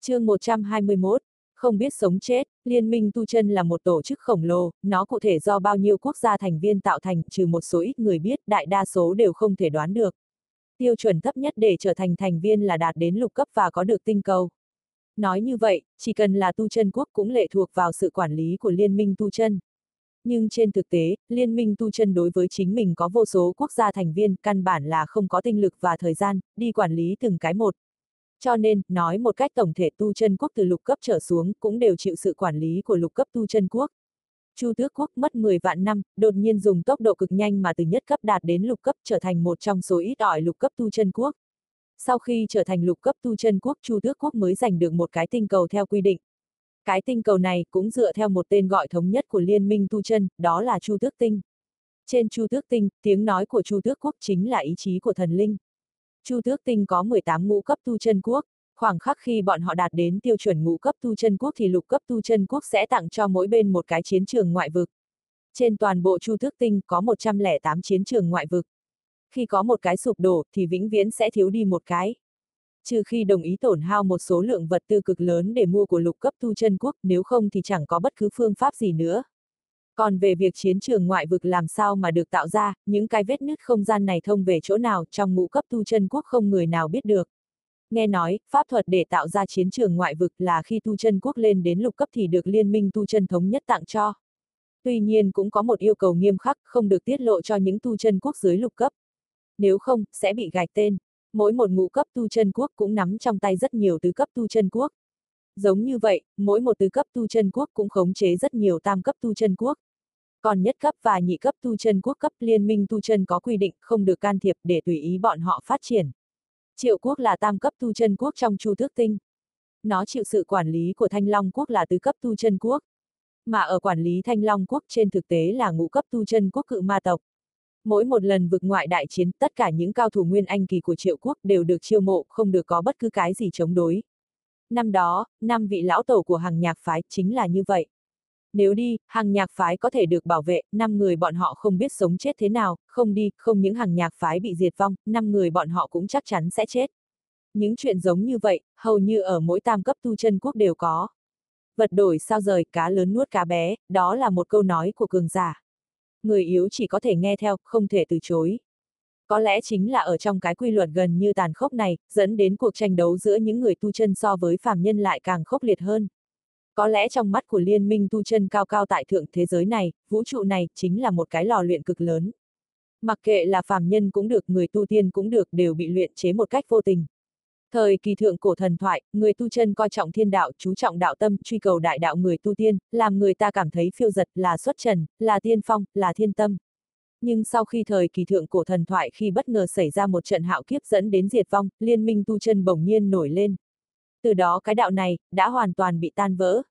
chương 121, không biết sống chết, Liên minh tu chân là một tổ chức khổng lồ, nó cụ thể do bao nhiêu quốc gia thành viên tạo thành, trừ một số ít người biết, đại đa số đều không thể đoán được. Tiêu chuẩn thấp nhất để trở thành thành viên là đạt đến lục cấp và có được tinh cầu. Nói như vậy, chỉ cần là tu chân quốc cũng lệ thuộc vào sự quản lý của Liên minh tu chân. Nhưng trên thực tế, Liên minh tu chân đối với chính mình có vô số quốc gia thành viên, căn bản là không có tinh lực và thời gian, đi quản lý từng cái một. Cho nên, nói một cách tổng thể tu chân quốc từ lục cấp trở xuống cũng đều chịu sự quản lý của lục cấp tu chân quốc. Chu tước quốc mất 10 vạn năm, đột nhiên dùng tốc độ cực nhanh mà từ nhất cấp đạt đến lục cấp trở thành một trong số ít ỏi lục cấp tu chân quốc. Sau khi trở thành lục cấp tu chân quốc Chu tước quốc mới giành được một cái tinh cầu theo quy định. Cái tinh cầu này cũng dựa theo một tên gọi thống nhất của liên minh tu chân, đó là Chu tước tinh. Trên Chu tước tinh, tiếng nói của Chu tước quốc chính là ý chí của thần linh. Chu Tước Tinh có 18 ngũ cấp tu chân quốc, khoảng khắc khi bọn họ đạt đến tiêu chuẩn ngũ cấp tu chân quốc thì lục cấp tu chân quốc sẽ tặng cho mỗi bên một cái chiến trường ngoại vực. Trên toàn bộ Chu Tước Tinh có 108 chiến trường ngoại vực. Khi có một cái sụp đổ thì vĩnh viễn sẽ thiếu đi một cái. Trừ khi đồng ý tổn hao một số lượng vật tư cực lớn để mua của lục cấp tu chân quốc, nếu không thì chẳng có bất cứ phương pháp gì nữa. Còn về việc chiến trường ngoại vực làm sao mà được tạo ra, những cái vết nứt không gian này thông về chỗ nào trong ngũ cấp tu chân quốc không người nào biết được. Nghe nói, pháp thuật để tạo ra chiến trường ngoại vực là khi tu chân quốc lên đến lục cấp thì được liên minh tu chân thống nhất tặng cho. Tuy nhiên cũng có một yêu cầu nghiêm khắc không được tiết lộ cho những tu chân quốc dưới lục cấp. Nếu không, sẽ bị gạch tên. Mỗi một ngũ cấp tu chân quốc cũng nắm trong tay rất nhiều tứ cấp tu chân quốc. Giống như vậy, mỗi một tứ cấp tu chân quốc cũng khống chế rất nhiều tam cấp tu chân quốc. Còn nhất cấp và nhị cấp tu chân quốc cấp liên minh tu chân có quy định không được can thiệp để tùy ý bọn họ phát triển. Triệu quốc là tam cấp tu chân quốc trong chu thước tinh. Nó chịu sự quản lý của Thanh Long quốc là tứ cấp tu chân quốc. Mà ở quản lý Thanh Long quốc trên thực tế là ngũ cấp tu chân quốc cự ma tộc. Mỗi một lần vực ngoại đại chiến, tất cả những cao thủ nguyên anh kỳ của triệu quốc đều được chiêu mộ, không được có bất cứ cái gì chống đối. Năm đó, năm vị lão tổ của hàng nhạc phái chính là như vậy. Nếu đi, hàng nhạc phái có thể được bảo vệ, năm người bọn họ không biết sống chết thế nào, không đi, không những hàng nhạc phái bị diệt vong, năm người bọn họ cũng chắc chắn sẽ chết. Những chuyện giống như vậy, hầu như ở mỗi tam cấp tu chân quốc đều có. Vật đổi sao rời, cá lớn nuốt cá bé, đó là một câu nói của cường giả. Người yếu chỉ có thể nghe theo, không thể từ chối. Có lẽ chính là ở trong cái quy luật gần như tàn khốc này, dẫn đến cuộc tranh đấu giữa những người tu chân so với phàm nhân lại càng khốc liệt hơn. Có lẽ trong mắt của liên minh tu chân cao cao tại thượng thế giới này, vũ trụ này chính là một cái lò luyện cực lớn. Mặc kệ là phàm nhân cũng được, người tu tiên cũng được, đều bị luyện chế một cách vô tình. Thời kỳ thượng cổ thần thoại, người tu chân coi trọng thiên đạo, chú trọng đạo tâm, truy cầu đại đạo người tu tiên, làm người ta cảm thấy phiêu giật, là xuất trần, là tiên phong, là thiên tâm. Nhưng sau khi thời kỳ thượng cổ thần thoại khi bất ngờ xảy ra một trận hạo kiếp dẫn đến diệt vong, liên minh tu chân bỗng nhiên nổi lên, từ đó cái đạo này, đã hoàn toàn bị tan vỡ.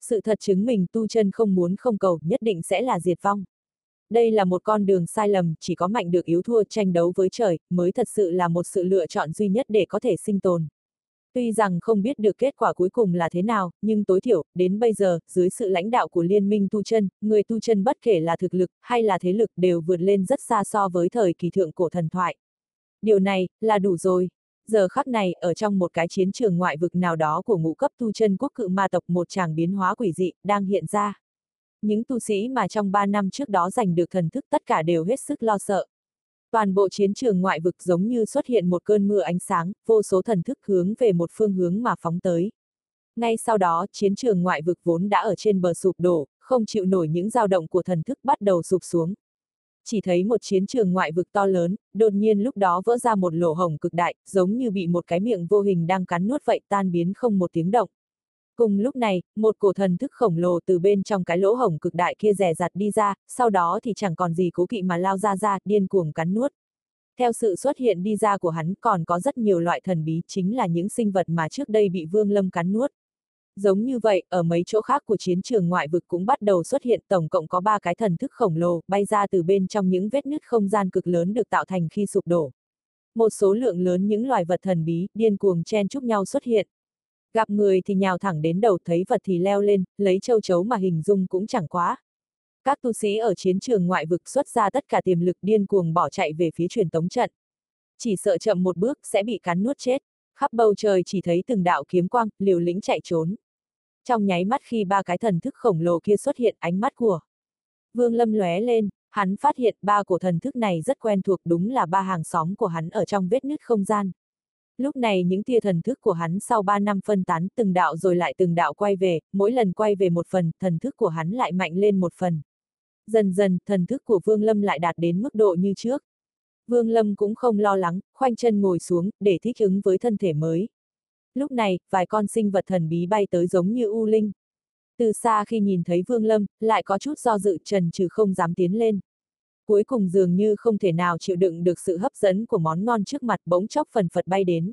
Sự thật chứng minh tu chân không muốn không cầu, nhất định sẽ là diệt vong. Đây là một con đường sai lầm, chỉ có mạnh được yếu thua tranh đấu với trời, mới thật sự là một sự lựa chọn duy nhất để có thể sinh tồn. Tuy rằng không biết được kết quả cuối cùng là thế nào, nhưng tối thiểu, đến bây giờ, dưới sự lãnh đạo của Liên minh Tu chân, người Tu chân bất kể là thực lực, hay là thế lực đều vượt lên rất xa so với thời kỳ thượng cổ thần thoại. Điều này, là đủ rồi giờ khắc này, ở trong một cái chiến trường ngoại vực nào đó của ngũ cấp tu chân quốc cự ma tộc một tràng biến hóa quỷ dị, đang hiện ra. Những tu sĩ mà trong ba năm trước đó giành được thần thức tất cả đều hết sức lo sợ. Toàn bộ chiến trường ngoại vực giống như xuất hiện một cơn mưa ánh sáng, vô số thần thức hướng về một phương hướng mà phóng tới. Ngay sau đó, chiến trường ngoại vực vốn đã ở trên bờ sụp đổ, không chịu nổi những dao động của thần thức bắt đầu sụp xuống, chỉ thấy một chiến trường ngoại vực to lớn, đột nhiên lúc đó vỡ ra một lỗ hổng cực đại, giống như bị một cái miệng vô hình đang cắn nuốt vậy tan biến không một tiếng động. Cùng lúc này, một cổ thần thức khổng lồ từ bên trong cái lỗ hổng cực đại kia rẻ rặt đi ra, sau đó thì chẳng còn gì cố kỵ mà lao ra ra, điên cuồng cắn nuốt. Theo sự xuất hiện đi ra của hắn còn có rất nhiều loại thần bí chính là những sinh vật mà trước đây bị vương lâm cắn nuốt. Giống như vậy, ở mấy chỗ khác của chiến trường ngoại vực cũng bắt đầu xuất hiện tổng cộng có ba cái thần thức khổng lồ, bay ra từ bên trong những vết nứt không gian cực lớn được tạo thành khi sụp đổ. Một số lượng lớn những loài vật thần bí, điên cuồng chen chúc nhau xuất hiện. Gặp người thì nhào thẳng đến đầu, thấy vật thì leo lên, lấy châu chấu mà hình dung cũng chẳng quá. Các tu sĩ ở chiến trường ngoại vực xuất ra tất cả tiềm lực điên cuồng bỏ chạy về phía truyền tống trận. Chỉ sợ chậm một bước sẽ bị cắn nuốt chết. Khắp bầu trời chỉ thấy từng đạo kiếm quang, liều lĩnh chạy trốn. Trong nháy mắt khi ba cái thần thức khổng lồ kia xuất hiện ánh mắt của Vương Lâm lóe lên, hắn phát hiện ba cổ thần thức này rất quen thuộc đúng là ba hàng xóm của hắn ở trong vết nứt không gian. Lúc này những tia thần thức của hắn sau ba năm phân tán từng đạo rồi lại từng đạo quay về, mỗi lần quay về một phần, thần thức của hắn lại mạnh lên một phần. Dần dần, thần thức của Vương Lâm lại đạt đến mức độ như trước. Vương Lâm cũng không lo lắng, khoanh chân ngồi xuống, để thích ứng với thân thể mới. Lúc này, vài con sinh vật thần bí bay tới giống như u linh. Từ xa khi nhìn thấy Vương Lâm, lại có chút do dự trần trừ không dám tiến lên. Cuối cùng dường như không thể nào chịu đựng được sự hấp dẫn của món ngon trước mặt bỗng chốc phần phật bay đến.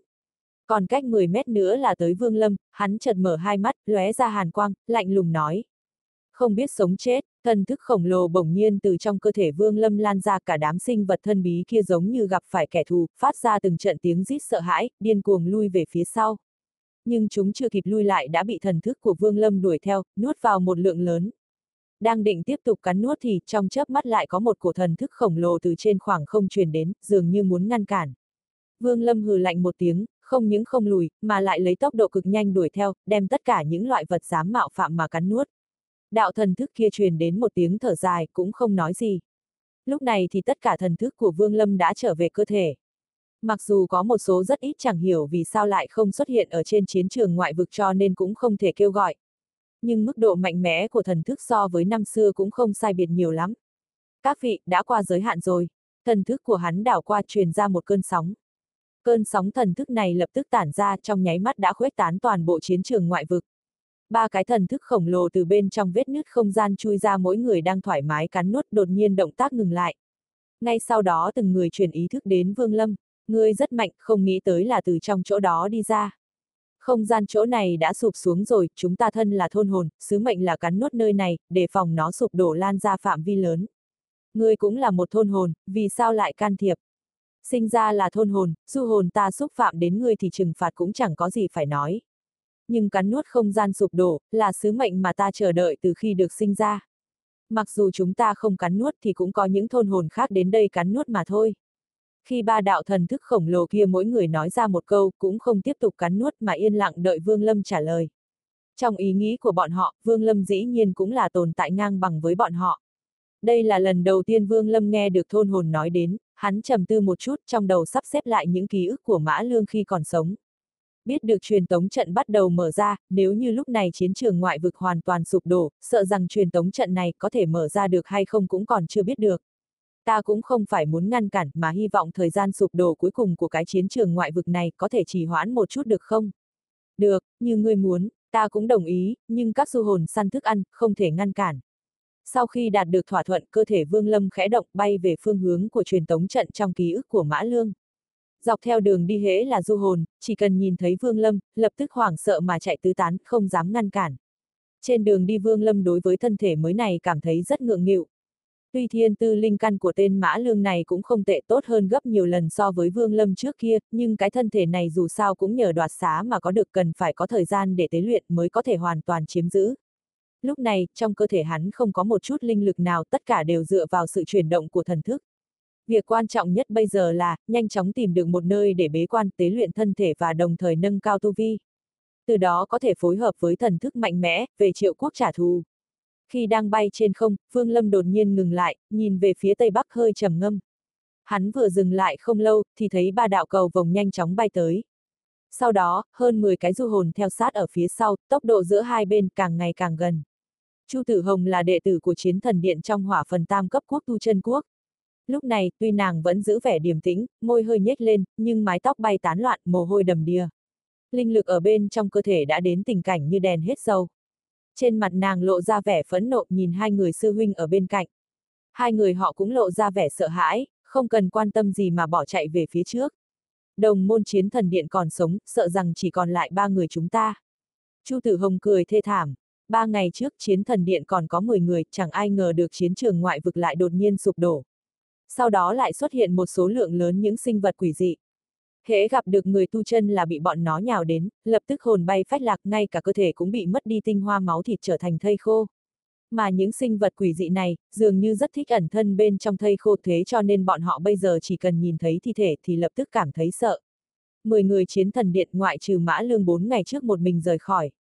Còn cách 10 mét nữa là tới Vương Lâm, hắn chợt mở hai mắt, lóe ra hàn quang, lạnh lùng nói. Không biết sống chết, thần thức khổng lồ bỗng nhiên từ trong cơ thể Vương Lâm lan ra cả đám sinh vật thân bí kia giống như gặp phải kẻ thù, phát ra từng trận tiếng rít sợ hãi, điên cuồng lui về phía sau nhưng chúng chưa kịp lui lại đã bị thần thức của Vương Lâm đuổi theo, nuốt vào một lượng lớn. Đang định tiếp tục cắn nuốt thì trong chớp mắt lại có một cổ thần thức khổng lồ từ trên khoảng không truyền đến, dường như muốn ngăn cản. Vương Lâm hừ lạnh một tiếng, không những không lùi, mà lại lấy tốc độ cực nhanh đuổi theo, đem tất cả những loại vật dám mạo phạm mà cắn nuốt. Đạo thần thức kia truyền đến một tiếng thở dài, cũng không nói gì. Lúc này thì tất cả thần thức của Vương Lâm đã trở về cơ thể. Mặc dù có một số rất ít chẳng hiểu vì sao lại không xuất hiện ở trên chiến trường ngoại vực cho nên cũng không thể kêu gọi. Nhưng mức độ mạnh mẽ của thần thức so với năm xưa cũng không sai biệt nhiều lắm. Các vị, đã qua giới hạn rồi. Thần thức của hắn đảo qua truyền ra một cơn sóng. Cơn sóng thần thức này lập tức tản ra trong nháy mắt đã khuếch tán toàn bộ chiến trường ngoại vực. Ba cái thần thức khổng lồ từ bên trong vết nứt không gian chui ra mỗi người đang thoải mái cắn nuốt đột nhiên động tác ngừng lại. Ngay sau đó từng người truyền ý thức đến Vương Lâm, Ngươi rất mạnh, không nghĩ tới là từ trong chỗ đó đi ra. Không gian chỗ này đã sụp xuống rồi, chúng ta thân là thôn hồn, sứ mệnh là cắn nuốt nơi này, để phòng nó sụp đổ lan ra phạm vi lớn. Ngươi cũng là một thôn hồn, vì sao lại can thiệp? Sinh ra là thôn hồn, du hồn ta xúc phạm đến ngươi thì trừng phạt cũng chẳng có gì phải nói. Nhưng cắn nuốt không gian sụp đổ, là sứ mệnh mà ta chờ đợi từ khi được sinh ra. Mặc dù chúng ta không cắn nuốt thì cũng có những thôn hồn khác đến đây cắn nuốt mà thôi. Khi ba đạo thần thức khổng lồ kia mỗi người nói ra một câu cũng không tiếp tục cắn nuốt mà yên lặng đợi Vương Lâm trả lời. Trong ý nghĩ của bọn họ, Vương Lâm dĩ nhiên cũng là tồn tại ngang bằng với bọn họ. Đây là lần đầu tiên Vương Lâm nghe được thôn hồn nói đến, hắn trầm tư một chút trong đầu sắp xếp lại những ký ức của Mã Lương khi còn sống. Biết được truyền tống trận bắt đầu mở ra, nếu như lúc này chiến trường ngoại vực hoàn toàn sụp đổ, sợ rằng truyền tống trận này có thể mở ra được hay không cũng còn chưa biết được. Ta cũng không phải muốn ngăn cản mà hy vọng thời gian sụp đổ cuối cùng của cái chiến trường ngoại vực này có thể trì hoãn một chút được không? Được, như ngươi muốn, ta cũng đồng ý, nhưng các du hồn săn thức ăn, không thể ngăn cản. Sau khi đạt được thỏa thuận, cơ thể Vương Lâm khẽ động bay về phương hướng của truyền tống trận trong ký ức của Mã Lương. Dọc theo đường đi hễ là du hồn, chỉ cần nhìn thấy Vương Lâm, lập tức hoảng sợ mà chạy tứ tán, không dám ngăn cản. Trên đường đi Vương Lâm đối với thân thể mới này cảm thấy rất ngượng nghịu, Tuy thiên tư linh căn của tên mã lương này cũng không tệ tốt hơn gấp nhiều lần so với vương lâm trước kia, nhưng cái thân thể này dù sao cũng nhờ đoạt xá mà có được cần phải có thời gian để tế luyện mới có thể hoàn toàn chiếm giữ. Lúc này, trong cơ thể hắn không có một chút linh lực nào tất cả đều dựa vào sự chuyển động của thần thức. Việc quan trọng nhất bây giờ là, nhanh chóng tìm được một nơi để bế quan tế luyện thân thể và đồng thời nâng cao tu vi. Từ đó có thể phối hợp với thần thức mạnh mẽ, về triệu quốc trả thù. Khi đang bay trên không, Vương Lâm đột nhiên ngừng lại, nhìn về phía tây bắc hơi trầm ngâm. Hắn vừa dừng lại không lâu, thì thấy ba đạo cầu vòng nhanh chóng bay tới. Sau đó, hơn 10 cái du hồn theo sát ở phía sau, tốc độ giữa hai bên càng ngày càng gần. Chu Tử Hồng là đệ tử của chiến thần điện trong hỏa phần tam cấp quốc tu chân quốc. Lúc này, tuy nàng vẫn giữ vẻ điềm tĩnh, môi hơi nhếch lên, nhưng mái tóc bay tán loạn, mồ hôi đầm đìa. Linh lực ở bên trong cơ thể đã đến tình cảnh như đèn hết dầu. Trên mặt nàng lộ ra vẻ phẫn nộ nhìn hai người sư huynh ở bên cạnh. Hai người họ cũng lộ ra vẻ sợ hãi, không cần quan tâm gì mà bỏ chạy về phía trước. Đồng môn chiến thần điện còn sống, sợ rằng chỉ còn lại ba người chúng ta. Chu Tử Hồng cười thê thảm. Ba ngày trước chiến thần điện còn có 10 người, chẳng ai ngờ được chiến trường ngoại vực lại đột nhiên sụp đổ. Sau đó lại xuất hiện một số lượng lớn những sinh vật quỷ dị, Hễ gặp được người tu chân là bị bọn nó nhào đến, lập tức hồn bay phách lạc ngay cả cơ thể cũng bị mất đi tinh hoa máu thịt trở thành thây khô. Mà những sinh vật quỷ dị này, dường như rất thích ẩn thân bên trong thây khô thế cho nên bọn họ bây giờ chỉ cần nhìn thấy thi thể thì lập tức cảm thấy sợ. 10 người chiến thần điện ngoại trừ Mã Lương bốn ngày trước một mình rời khỏi.